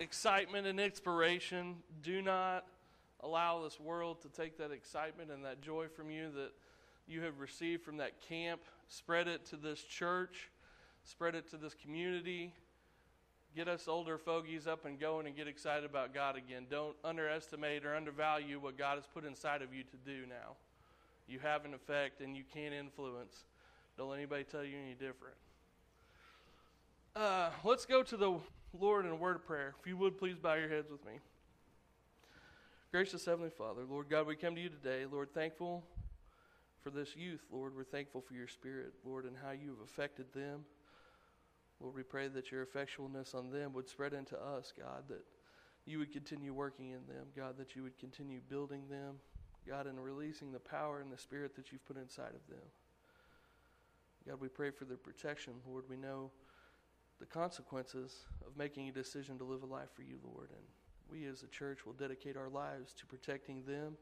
excitement and inspiration. Do not allow this world to take that excitement and that joy from you that you have received from that camp. Spread it to this church, spread it to this community. Get us older fogies up and going and get excited about God again. Don't underestimate or undervalue what God has put inside of you to do now. You have an effect and you can influence. Don't let anybody tell you any different. Uh, let's go to the Lord in a word of prayer. If you would, please bow your heads with me. Gracious Heavenly Father, Lord God, we come to you today, Lord, thankful for this youth, Lord. We're thankful for your spirit, Lord, and how you have affected them. Lord, we pray that your effectualness on them would spread into us, God, that you would continue working in them, God, that you would continue building them, God, and releasing the power and the spirit that you've put inside of them. God, we pray for their protection, Lord. We know the consequences of making a decision to live a life for you, Lord. And we as a church will dedicate our lives to protecting them,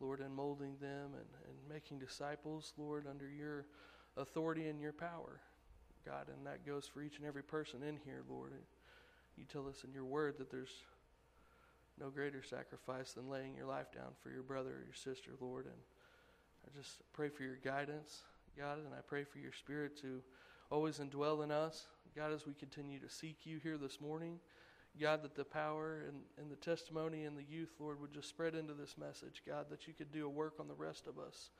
Lord, and molding them and, and making disciples, Lord, under your authority and your power, God. And that goes for each and every person in here, Lord. You tell us in your word that there's no greater sacrifice than laying your life down for your brother or your sister, Lord. And I just pray for your guidance, God, and I pray for your spirit to always indwell in us. God, as we continue to seek you here this morning, God, that the power and, and the testimony and the youth, Lord, would just spread into this message. God, that you could do a work on the rest of us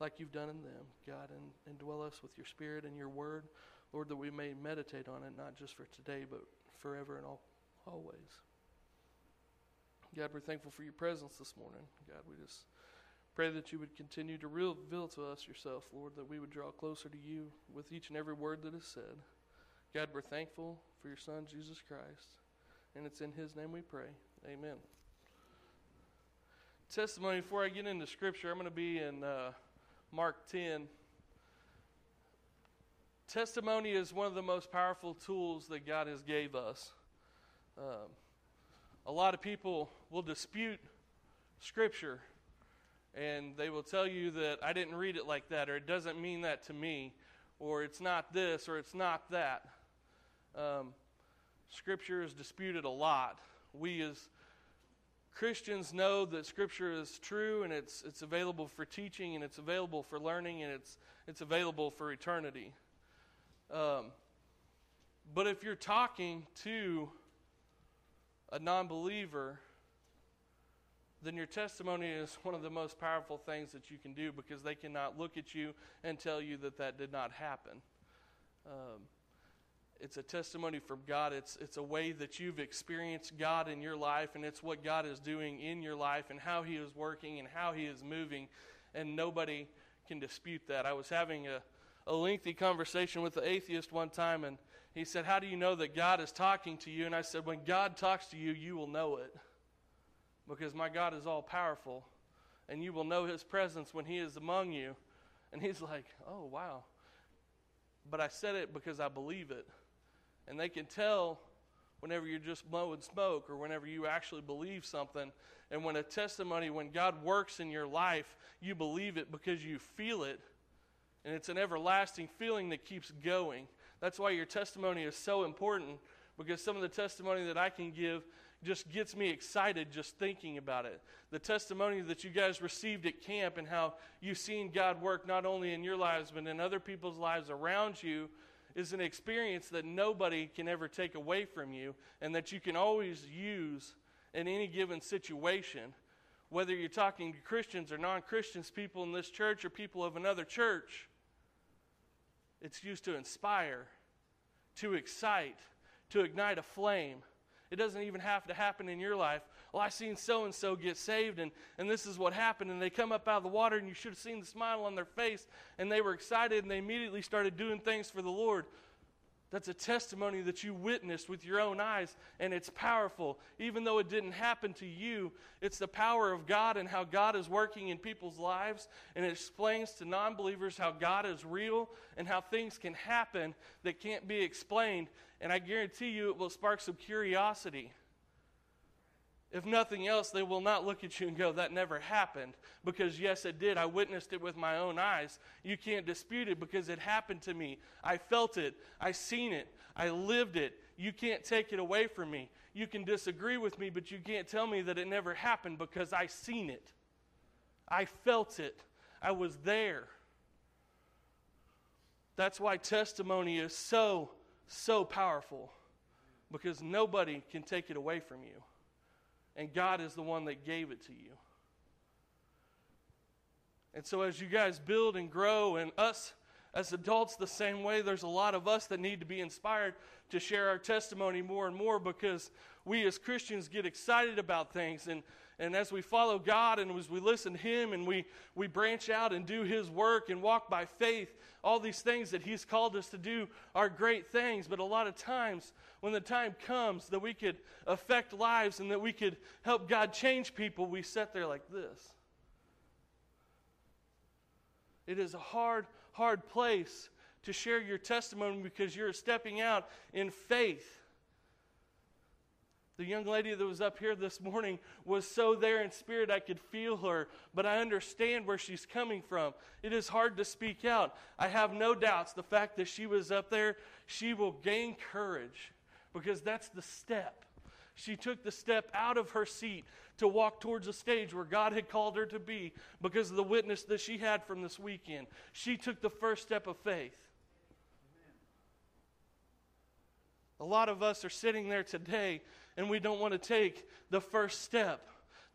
like you've done in them, God, and, and dwell us with your spirit and your word, Lord, that we may meditate on it, not just for today, but forever and all, always. God, we're thankful for your presence this morning. God, we just pray that you would continue to reveal to us yourself, Lord, that we would draw closer to you with each and every word that is said. God, we're thankful for your Son, Jesus Christ. And it's in his name we pray. Amen. Testimony before I get into Scripture, I'm going to be in uh, Mark 10. Testimony is one of the most powerful tools that God has gave us. Um, a lot of people will dispute Scripture and they will tell you that I didn't read it like that, or it doesn't mean that to me, or it's not this, or it's not that. Um, scripture is disputed a lot. We as Christians know that Scripture is true and it's, it's available for teaching and it's available for learning and it's, it's available for eternity. Um, but if you're talking to a non believer, then your testimony is one of the most powerful things that you can do because they cannot look at you and tell you that that did not happen. Um, it's a testimony from God. It's, it's a way that you've experienced God in your life, and it's what God is doing in your life and how He is working and how He is moving, and nobody can dispute that. I was having a, a lengthy conversation with an atheist one time, and he said, How do you know that God is talking to you? And I said, When God talks to you, you will know it because my God is all powerful, and you will know His presence when He is among you. And he's like, Oh, wow. But I said it because I believe it. And they can tell whenever you're just blowing smoke or whenever you actually believe something. And when a testimony, when God works in your life, you believe it because you feel it. And it's an everlasting feeling that keeps going. That's why your testimony is so important because some of the testimony that I can give just gets me excited just thinking about it. The testimony that you guys received at camp and how you've seen God work not only in your lives but in other people's lives around you is an experience that nobody can ever take away from you and that you can always use in any given situation. Whether you're talking to Christians or non Christians, people in this church or people of another church, it's used to inspire, to excite, to ignite a flame. It doesn't even have to happen in your life. Well, I seen so and so get saved, and, and this is what happened. And they come up out of the water, and you should have seen the smile on their face, and they were excited, and they immediately started doing things for the Lord. That's a testimony that you witnessed with your own eyes, and it's powerful. Even though it didn't happen to you, it's the power of God and how God is working in people's lives, and it explains to non believers how God is real and how things can happen that can't be explained. And I guarantee you it will spark some curiosity. If nothing else, they will not look at you and go, That never happened. Because, yes, it did. I witnessed it with my own eyes. You can't dispute it because it happened to me. I felt it. I seen it. I lived it. you can't take it away from me. You can disagree with me, but you can't tell me that it never happened because I seen it. I felt it. I was there. That's why testimony is so, so powerful because nobody can take it away from you. And God is the one that gave it to you. And so, as you guys build and grow, and us as adults, the same way, there's a lot of us that need to be inspired to share our testimony more and more because we as Christians get excited about things. And, and as we follow God and as we listen to Him and we, we branch out and do His work and walk by faith, all these things that He's called us to do are great things. But a lot of times, when the time comes that we could affect lives and that we could help God change people, we sit there like this. It is a hard, hard place to share your testimony because you're stepping out in faith. The young lady that was up here this morning was so there in spirit I could feel her, but I understand where she's coming from. It is hard to speak out. I have no doubts the fact that she was up there, she will gain courage because that's the step. She took the step out of her seat to walk towards the stage where God had called her to be because of the witness that she had from this weekend. She took the first step of faith. A lot of us are sitting there today and we don't want to take the first step.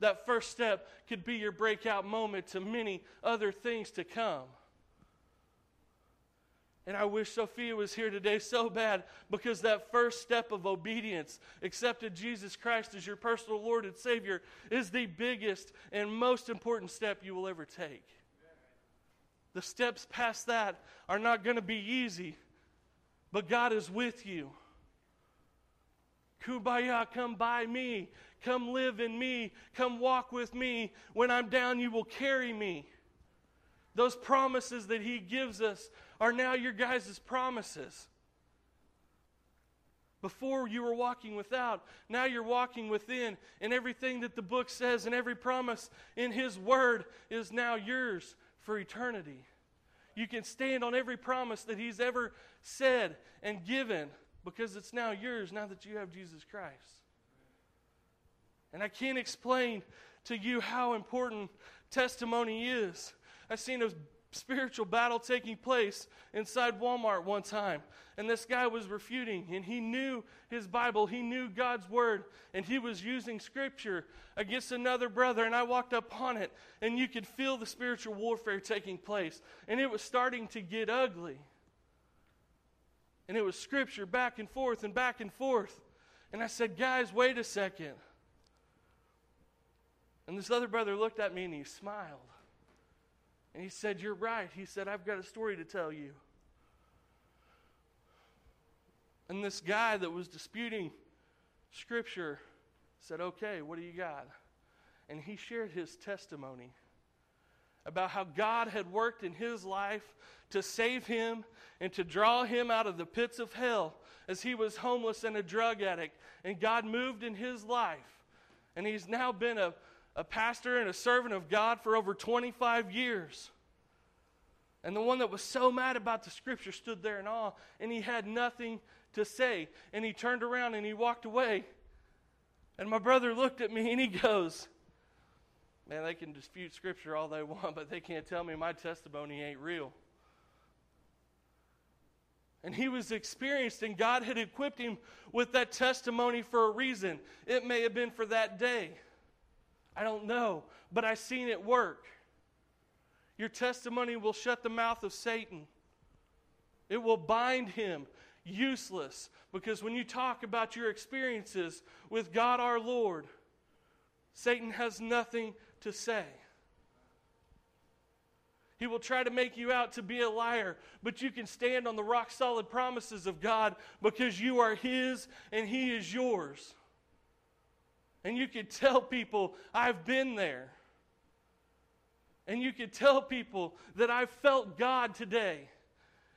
That first step could be your breakout moment to many other things to come. And I wish Sophia was here today so bad because that first step of obedience, accepted Jesus Christ as your personal Lord and Savior, is the biggest and most important step you will ever take. The steps past that are not going to be easy, but God is with you. Kumbaya, come by me. Come live in me. Come walk with me. When I'm down, you will carry me. Those promises that He gives us are now your guys' promises. Before you were walking without, now you're walking within, and everything that the book says and every promise in His Word is now yours for eternity. You can stand on every promise that He's ever said and given because it's now yours now that you have Jesus Christ. And I can't explain to you how important testimony is. I've seen a spiritual battle taking place inside Walmart one time. And this guy was refuting, and he knew his Bible, he knew God's Word, and he was using Scripture against another brother. And I walked up on it, and you could feel the spiritual warfare taking place. And it was starting to get ugly. And it was Scripture back and forth and back and forth. And I said, Guys, wait a second. And this other brother looked at me and he smiled. And he said, You're right. He said, I've got a story to tell you. And this guy that was disputing Scripture said, Okay, what do you got? And he shared his testimony about how God had worked in his life to save him and to draw him out of the pits of hell as he was homeless and a drug addict. And God moved in his life. And he's now been a a pastor and a servant of God for over 25 years. And the one that was so mad about the scripture stood there in awe, and he had nothing to say. And he turned around and he walked away. And my brother looked at me and he goes, Man, they can dispute scripture all they want, but they can't tell me my testimony ain't real. And he was experienced, and God had equipped him with that testimony for a reason. It may have been for that day. I don't know, but I've seen it work. Your testimony will shut the mouth of Satan, it will bind him useless. Because when you talk about your experiences with God our Lord, Satan has nothing to say. He will try to make you out to be a liar, but you can stand on the rock solid promises of God because you are His and He is yours. And you can tell people, I've been there. And you can tell people that I felt God today.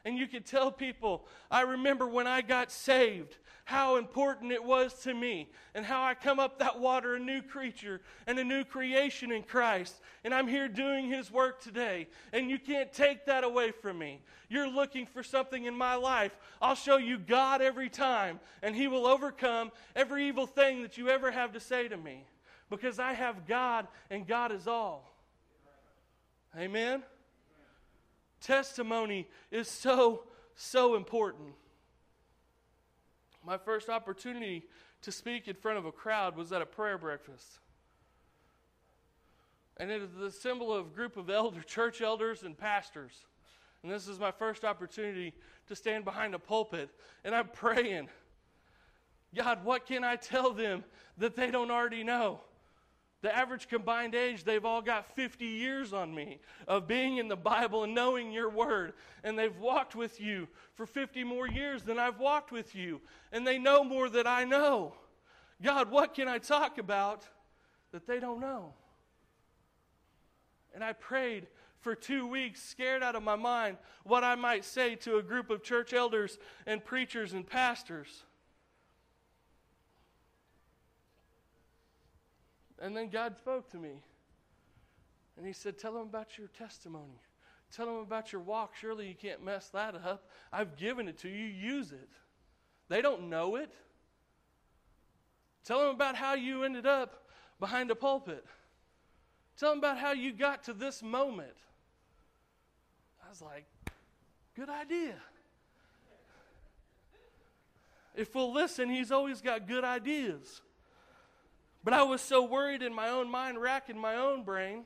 And you can tell people, I remember when I got saved, how important it was to me, and how I come up that water a new creature and a new creation in Christ. And I'm here doing His work today. And you can't take that away from me. You're looking for something in my life. I'll show you God every time, and He will overcome every evil thing that you ever have to say to me. Because I have God, and God is all. Amen? Testimony is so, so important. My first opportunity to speak in front of a crowd was at a prayer breakfast. And it is the symbol of a group of elder, church elders and pastors. And this is my first opportunity to stand behind a pulpit. And I'm praying, God, what can I tell them that they don't already know? The average combined age, they've all got 50 years on me of being in the Bible and knowing your word. And they've walked with you for 50 more years than I've walked with you. And they know more than I know. God, what can I talk about that they don't know? And I prayed for two weeks, scared out of my mind, what I might say to a group of church elders and preachers and pastors. And then God spoke to me. And He said, Tell them about your testimony. Tell them about your walk. Surely you can't mess that up. I've given it to you. Use it. They don't know it. Tell them about how you ended up behind a pulpit. Tell them about how you got to this moment. I was like, good idea. If we'll listen, he's always got good ideas. But I was so worried in my own mind, racking my own brain.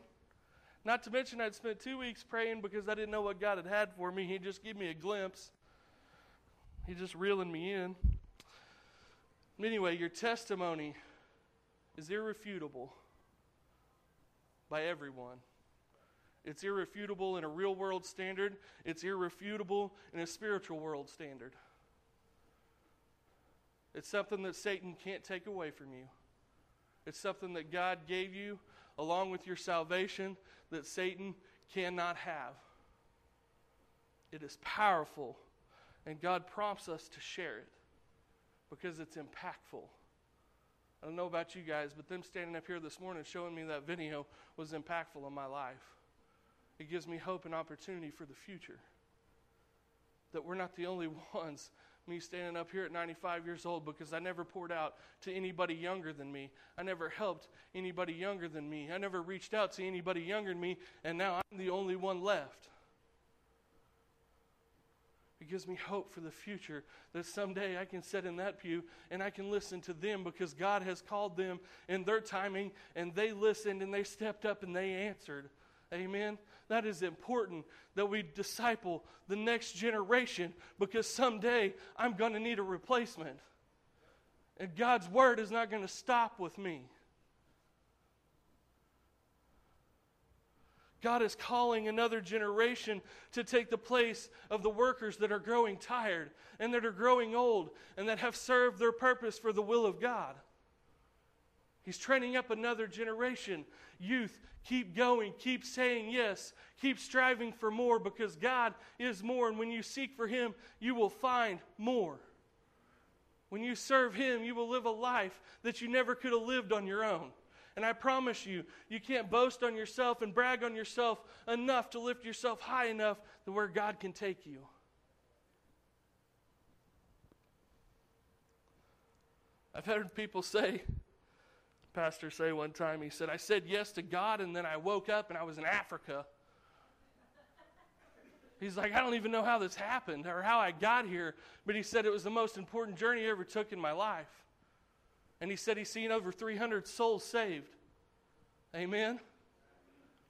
Not to mention, I'd spent two weeks praying because I didn't know what God had had for me. He just gave me a glimpse. He just reeling me in. Anyway, your testimony is irrefutable by everyone. It's irrefutable in a real world standard, it's irrefutable in a spiritual world standard. It's something that Satan can't take away from you. It's something that God gave you along with your salvation that Satan cannot have. It is powerful, and God prompts us to share it because it's impactful. I don't know about you guys, but them standing up here this morning showing me that video was impactful in my life. It gives me hope and opportunity for the future. That we're not the only ones me standing up here at 95 years old because I never poured out to anybody younger than me. I never helped anybody younger than me. I never reached out to anybody younger than me, and now I'm the only one left. It gives me hope for the future that someday I can sit in that pew and I can listen to them because God has called them in their timing and they listened and they stepped up and they answered. Amen. That is important that we disciple the next generation because someday I'm going to need a replacement. And God's word is not going to stop with me. God is calling another generation to take the place of the workers that are growing tired and that are growing old and that have served their purpose for the will of God. He's training up another generation. Youth, keep going, keep saying yes, keep striving for more because God is more. And when you seek for Him, you will find more. When you serve Him, you will live a life that you never could have lived on your own. And I promise you, you can't boast on yourself and brag on yourself enough to lift yourself high enough to where God can take you. I've heard people say, pastor say one time. He said, I said yes to God, and then I woke up and I was in Africa. He's like, I don't even know how this happened or how I got here, but he said it was the most important journey I ever took in my life. And he said he's seen over 300 souls saved. Amen?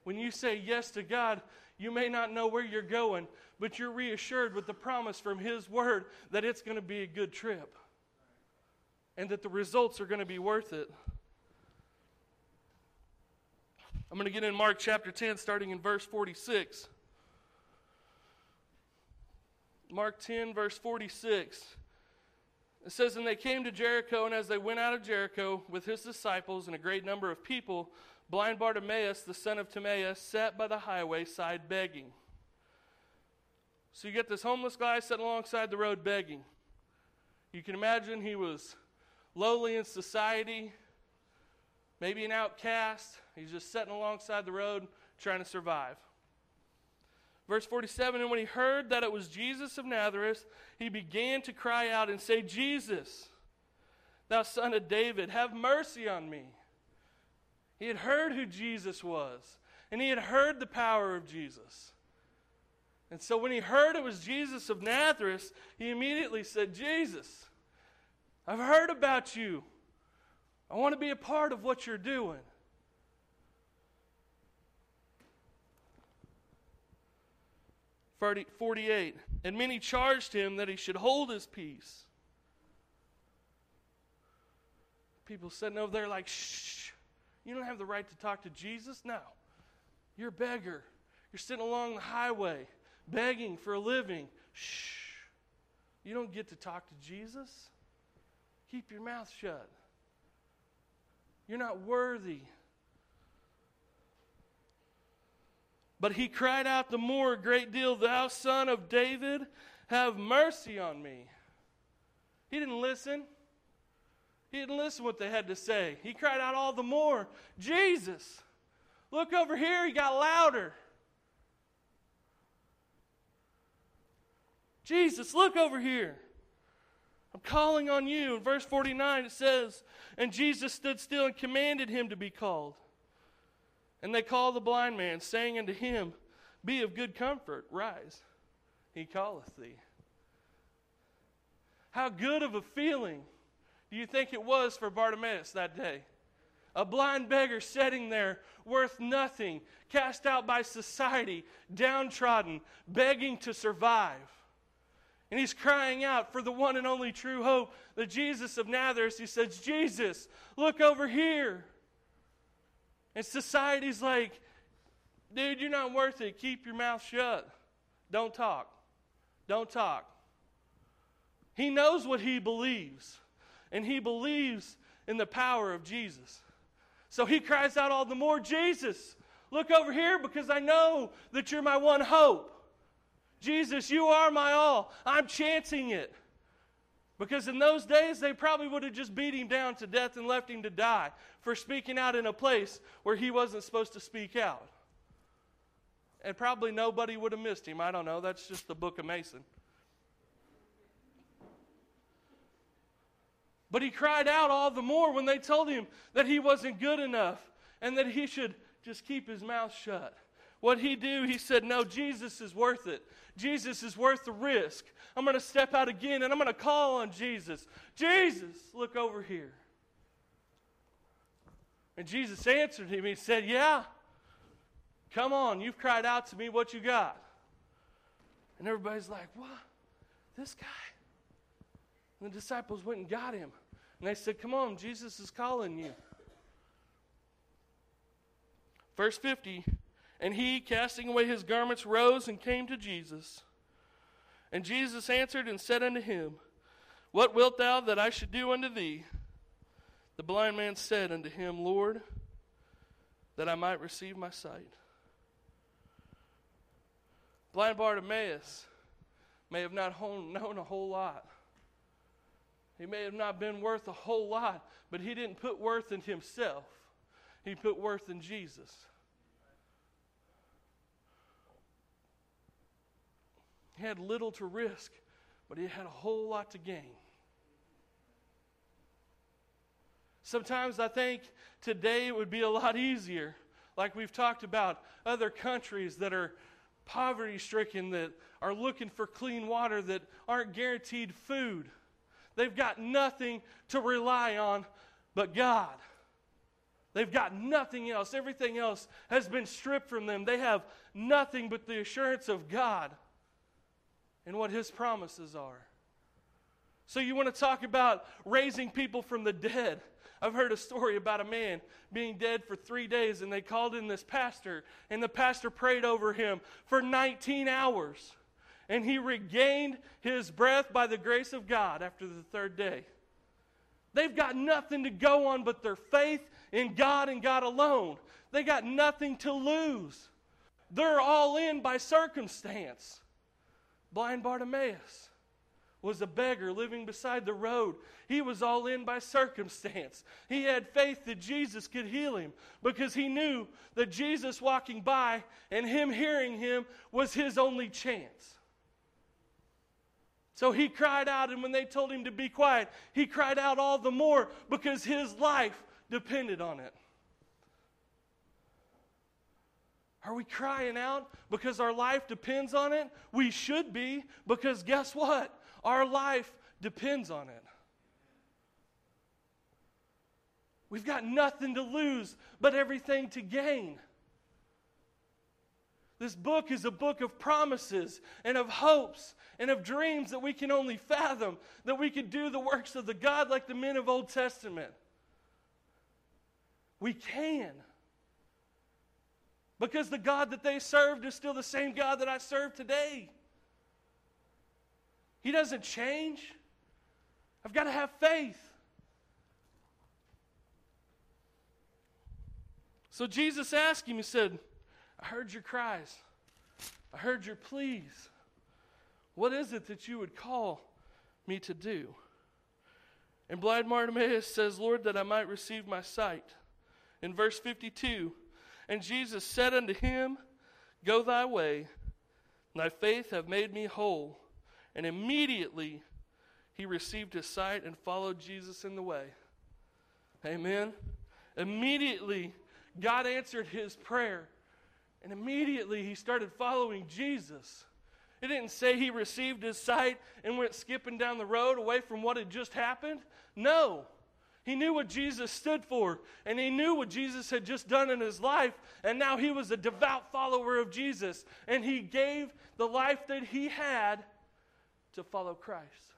When you say yes to God, you may not know where you're going, but you're reassured with the promise from His Word that it's going to be a good trip and that the results are going to be worth it. I'm going to get in Mark chapter 10, starting in verse 46. Mark 10, verse 46. It says, And they came to Jericho, and as they went out of Jericho with his disciples and a great number of people, blind Bartimaeus, the son of Timaeus, sat by the highway side begging. So you get this homeless guy sitting alongside the road begging. You can imagine he was lowly in society, maybe an outcast. He's just sitting alongside the road trying to survive. Verse 47 And when he heard that it was Jesus of Nazareth, he began to cry out and say, Jesus, thou son of David, have mercy on me. He had heard who Jesus was, and he had heard the power of Jesus. And so when he heard it was Jesus of Nazareth, he immediately said, Jesus, I've heard about you. I want to be a part of what you're doing. 48. And many charged him that he should hold his peace. People sitting over there like, shh, you don't have the right to talk to Jesus? No. You're a beggar. You're sitting along the highway begging for a living. Shh. You don't get to talk to Jesus. Keep your mouth shut. You're not worthy. But he cried out the more a great deal, Thou son of David, have mercy on me. He didn't listen. He didn't listen what they had to say. He cried out all the more, Jesus, look over here. He got louder. Jesus, look over here. I'm calling on you. In verse 49, it says, And Jesus stood still and commanded him to be called. And they called the blind man, saying unto him, Be of good comfort, rise, he calleth thee. How good of a feeling do you think it was for Bartimaeus that day? A blind beggar sitting there, worth nothing, cast out by society, downtrodden, begging to survive. And he's crying out for the one and only true hope, the Jesus of Nazareth. He says, Jesus, look over here. And society's like, dude, you're not worth it. Keep your mouth shut. Don't talk. Don't talk. He knows what he believes, and he believes in the power of Jesus. So he cries out all the more, Jesus, look over here because I know that you're my one hope. Jesus, you are my all. I'm chancing it. Because in those days, they probably would have just beat him down to death and left him to die for speaking out in a place where he wasn't supposed to speak out. And probably nobody would have missed him. I don't know. That's just the book of Mason. But he cried out all the more when they told him that he wasn't good enough and that he should just keep his mouth shut. What he do? He said, "No, Jesus is worth it. Jesus is worth the risk. I'm going to step out again and I'm going to call on Jesus. Jesus, look over here." And Jesus answered him. He said, "Yeah. Come on, you've cried out to me. What you got?" And everybody's like, "What? This guy?" And the disciples went and got him. And they said, Come on, Jesus is calling you. Verse 50 and he, casting away his garments, rose and came to Jesus. And Jesus answered and said unto him, What wilt thou that I should do unto thee? The blind man said unto him, Lord, that I might receive my sight. Blind Bartimaeus may have not known a whole lot. He may have not been worth a whole lot, but he didn't put worth in himself. He put worth in Jesus. He had little to risk, but he had a whole lot to gain. Sometimes I think today it would be a lot easier, like we've talked about other countries that are poverty stricken, that are looking for clean water, that aren't guaranteed food. They've got nothing to rely on but God. They've got nothing else. Everything else has been stripped from them. They have nothing but the assurance of God and what his promises are. So, you want to talk about raising people from the dead? I've heard a story about a man being dead for three days, and they called in this pastor, and the pastor prayed over him for 19 hours. And he regained his breath by the grace of God after the third day. They've got nothing to go on but their faith in God and God alone. They got nothing to lose. They're all in by circumstance. Blind Bartimaeus was a beggar living beside the road. He was all in by circumstance. He had faith that Jesus could heal him because he knew that Jesus walking by and him hearing him was his only chance. So he cried out, and when they told him to be quiet, he cried out all the more because his life depended on it. Are we crying out because our life depends on it? We should be, because guess what? Our life depends on it. We've got nothing to lose, but everything to gain. This book is a book of promises and of hopes and of dreams that we can only fathom, that we could do the works of the God like the men of Old Testament. We can. Because the God that they served is still the same God that I serve today. He doesn't change. I've got to have faith. So Jesus asked him, He said, I heard your cries, I heard your pleas. What is it that you would call me to do? And blind Bartimaeus says, Lord, that I might receive my sight. In verse 52, and Jesus said unto him, Go thy way, thy faith have made me whole. And immediately he received his sight and followed Jesus in the way. Amen. Immediately God answered his prayer. And immediately he started following Jesus. It didn't say he received his sight and went skipping down the road away from what had just happened. No. He knew what Jesus stood for, and he knew what Jesus had just done in his life, and now he was a devout follower of Jesus, and he gave the life that he had to follow Christ.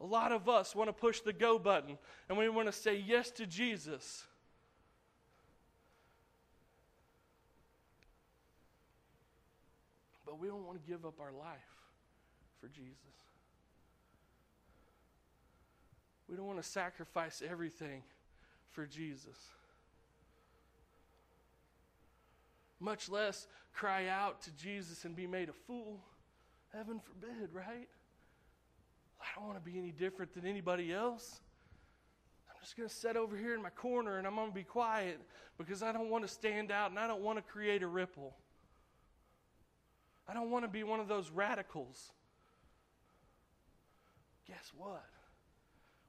A lot of us want to push the go button and we want to say yes to Jesus. But we don't want to give up our life for Jesus. We don't want to sacrifice everything for Jesus. much less cry out to Jesus and be made a fool. Heaven forbid, right? I don't want to be any different than anybody else. I'm just going to sit over here in my corner and I'm going to be quiet because I don't want to stand out and I don't want to create a ripple. I don't want to be one of those radicals. Guess what?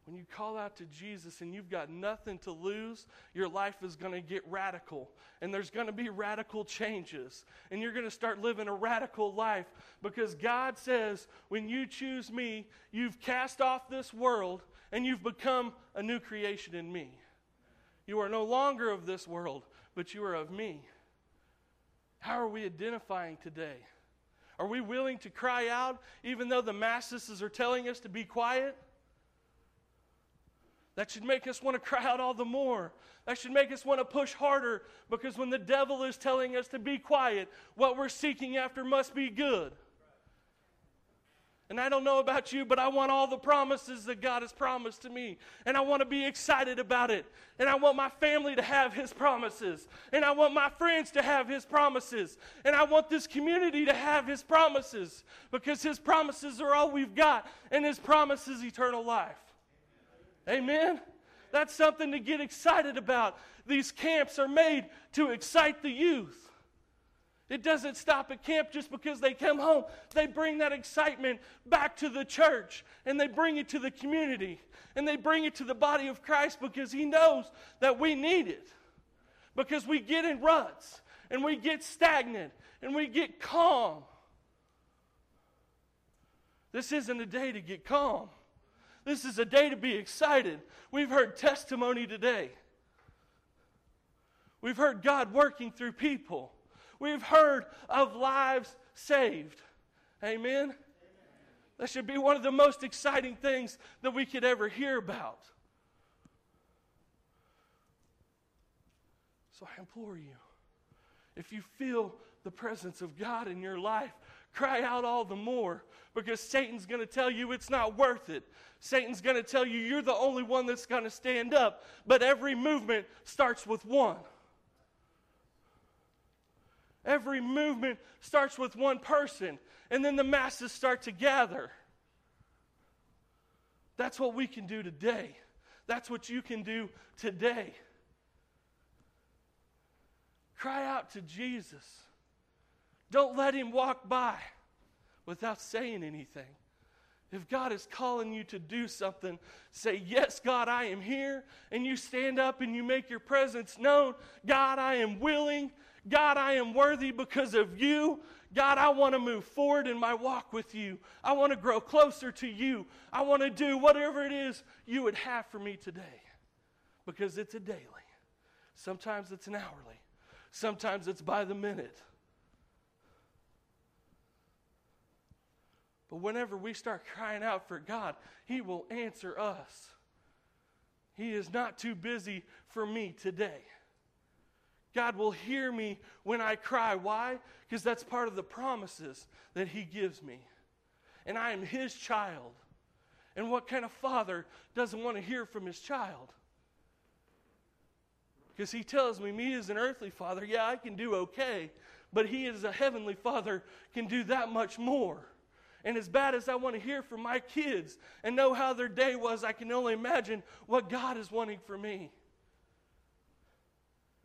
When you call out to Jesus and you've got nothing to lose, your life is going to get radical. And there's going to be radical changes. And you're going to start living a radical life because God says, when you choose me, you've cast off this world and you've become a new creation in me. You are no longer of this world, but you are of me. How are we identifying today? Are we willing to cry out even though the masses are telling us to be quiet? That should make us want to cry out all the more. That should make us want to push harder because when the devil is telling us to be quiet, what we're seeking after must be good. And I don't know about you, but I want all the promises that God has promised to me. And I want to be excited about it. And I want my family to have His promises. And I want my friends to have His promises. And I want this community to have His promises because His promises are all we've got. And His promise is eternal life. Amen? That's something to get excited about. These camps are made to excite the youth. It doesn't stop at camp just because they come home. They bring that excitement back to the church and they bring it to the community and they bring it to the body of Christ because He knows that we need it. Because we get in ruts and we get stagnant and we get calm. This isn't a day to get calm. This is a day to be excited. We've heard testimony today. We've heard God working through people. We've heard of lives saved. Amen? That should be one of the most exciting things that we could ever hear about. So I implore you if you feel the presence of God in your life, cry out all the more because Satan's going to tell you it's not worth it. Satan's going to tell you you're the only one that's going to stand up. But every movement starts with one. Every movement starts with one person, and then the masses start to gather. That's what we can do today. That's what you can do today. Cry out to Jesus. Don't let him walk by without saying anything. If God is calling you to do something, say, Yes, God, I am here. And you stand up and you make your presence known. God, I am willing. God, I am worthy because of you. God, I want to move forward in my walk with you. I want to grow closer to you. I want to do whatever it is you would have for me today because it's a daily. Sometimes it's an hourly, sometimes it's by the minute. But whenever we start crying out for God, He will answer us. He is not too busy for me today. God will hear me when I cry. Why? Because that's part of the promises that He gives me. And I am His child. And what kind of father doesn't want to hear from his child? Because He tells me, me as an earthly father, yeah, I can do okay. But He as a heavenly father can do that much more. And as bad as I want to hear from my kids and know how their day was, I can only imagine what God is wanting for me.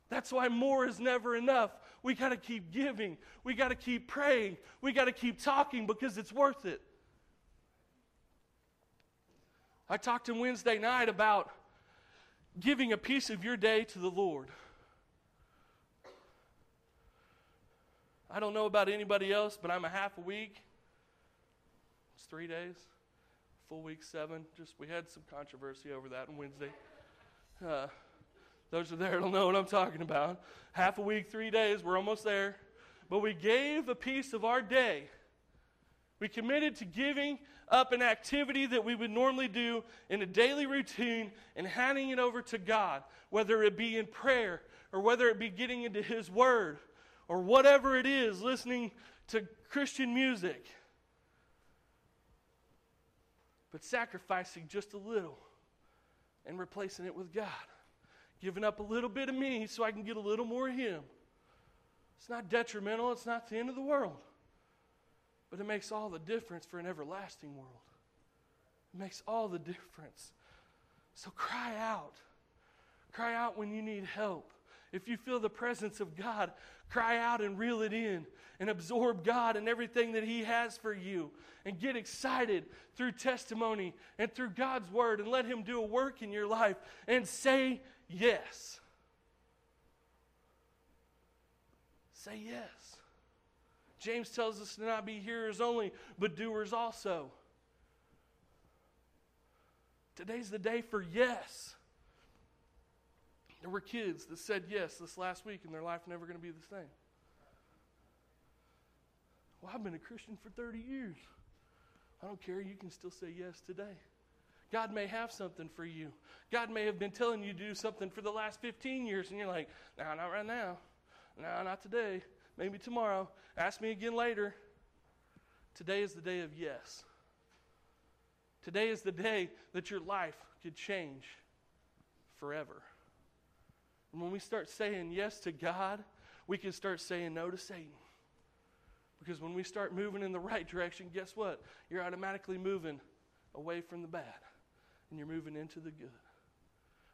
That's why more is never enough. We got to keep giving. We got to keep praying. We got to keep talking because it's worth it. I talked to Wednesday night about giving a piece of your day to the Lord. I don't know about anybody else, but I'm a half a week. Three days. Full week, seven. Just we had some controversy over that on Wednesday. Uh, those are there don't know what I'm talking about. Half a week, three days, we're almost there. But we gave a piece of our day. We committed to giving up an activity that we would normally do in a daily routine and handing it over to God, whether it be in prayer or whether it be getting into His Word or whatever it is, listening to Christian music. But sacrificing just a little and replacing it with God giving up a little bit of me so I can get a little more of Him. It's not detrimental, it's not the end of the world. But it makes all the difference for an everlasting world. It makes all the difference. So cry out. Cry out when you need help. If you feel the presence of God, cry out and reel it in and absorb God and everything that He has for you. And get excited through testimony and through God's Word and let Him do a work in your life and say yes. Say yes. James tells us to not be hearers only, but doers also. Today's the day for yes. There were kids that said yes this last week, and their life never going to be the same. Well, I've been a Christian for 30 years. I don't care. You can still say yes today. God may have something for you. God may have been telling you to do something for the last 15 years, and you're like, no, not right now. No, not today. Maybe tomorrow. Ask me again later. Today is the day of yes. Today is the day that your life could change forever. And when we start saying yes to God, we can start saying no to Satan. Because when we start moving in the right direction, guess what? You're automatically moving away from the bad and you're moving into the good.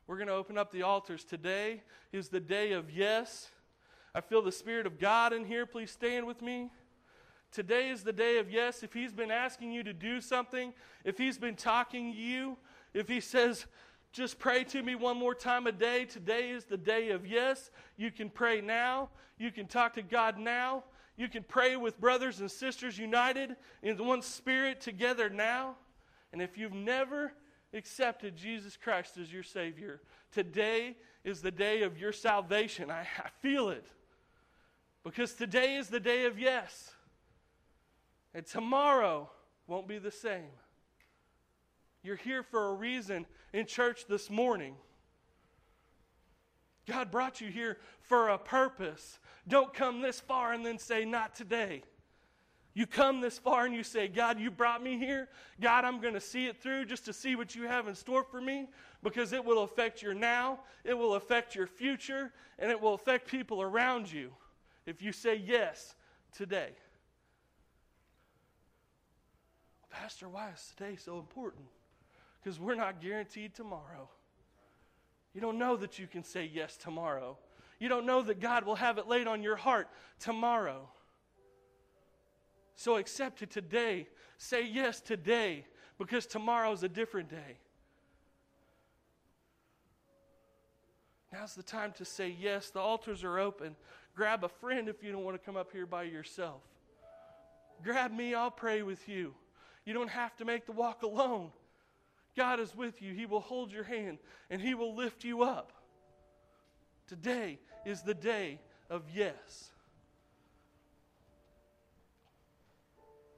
We're going to open up the altars. Today is the day of yes. I feel the Spirit of God in here. Please stand with me. Today is the day of yes. If He's been asking you to do something, if He's been talking to you, if He says, just pray to me one more time a day, today is the day of yes. You can pray now. You can talk to God now. You can pray with brothers and sisters united in one spirit together now. And if you've never accepted Jesus Christ as your Savior, today is the day of your salvation. I, I feel it. Because today is the day of yes. And tomorrow won't be the same. You're here for a reason in church this morning. God brought you here for a purpose. Don't come this far and then say, Not today. You come this far and you say, God, you brought me here. God, I'm going to see it through just to see what you have in store for me because it will affect your now, it will affect your future, and it will affect people around you. if you say yes today. Pastor, why is today so important? Because we're not guaranteed tomorrow. You don't know that you can say yes tomorrow. You don't know that God will have it laid on your heart tomorrow. So accept it today. Say yes today because tomorrow is a different day. Now's the time to say yes. The altars are open. Grab a friend if you don't want to come up here by yourself. Grab me, I'll pray with you. You don't have to make the walk alone. God is with you. He will hold your hand and He will lift you up. Today is the day of yes.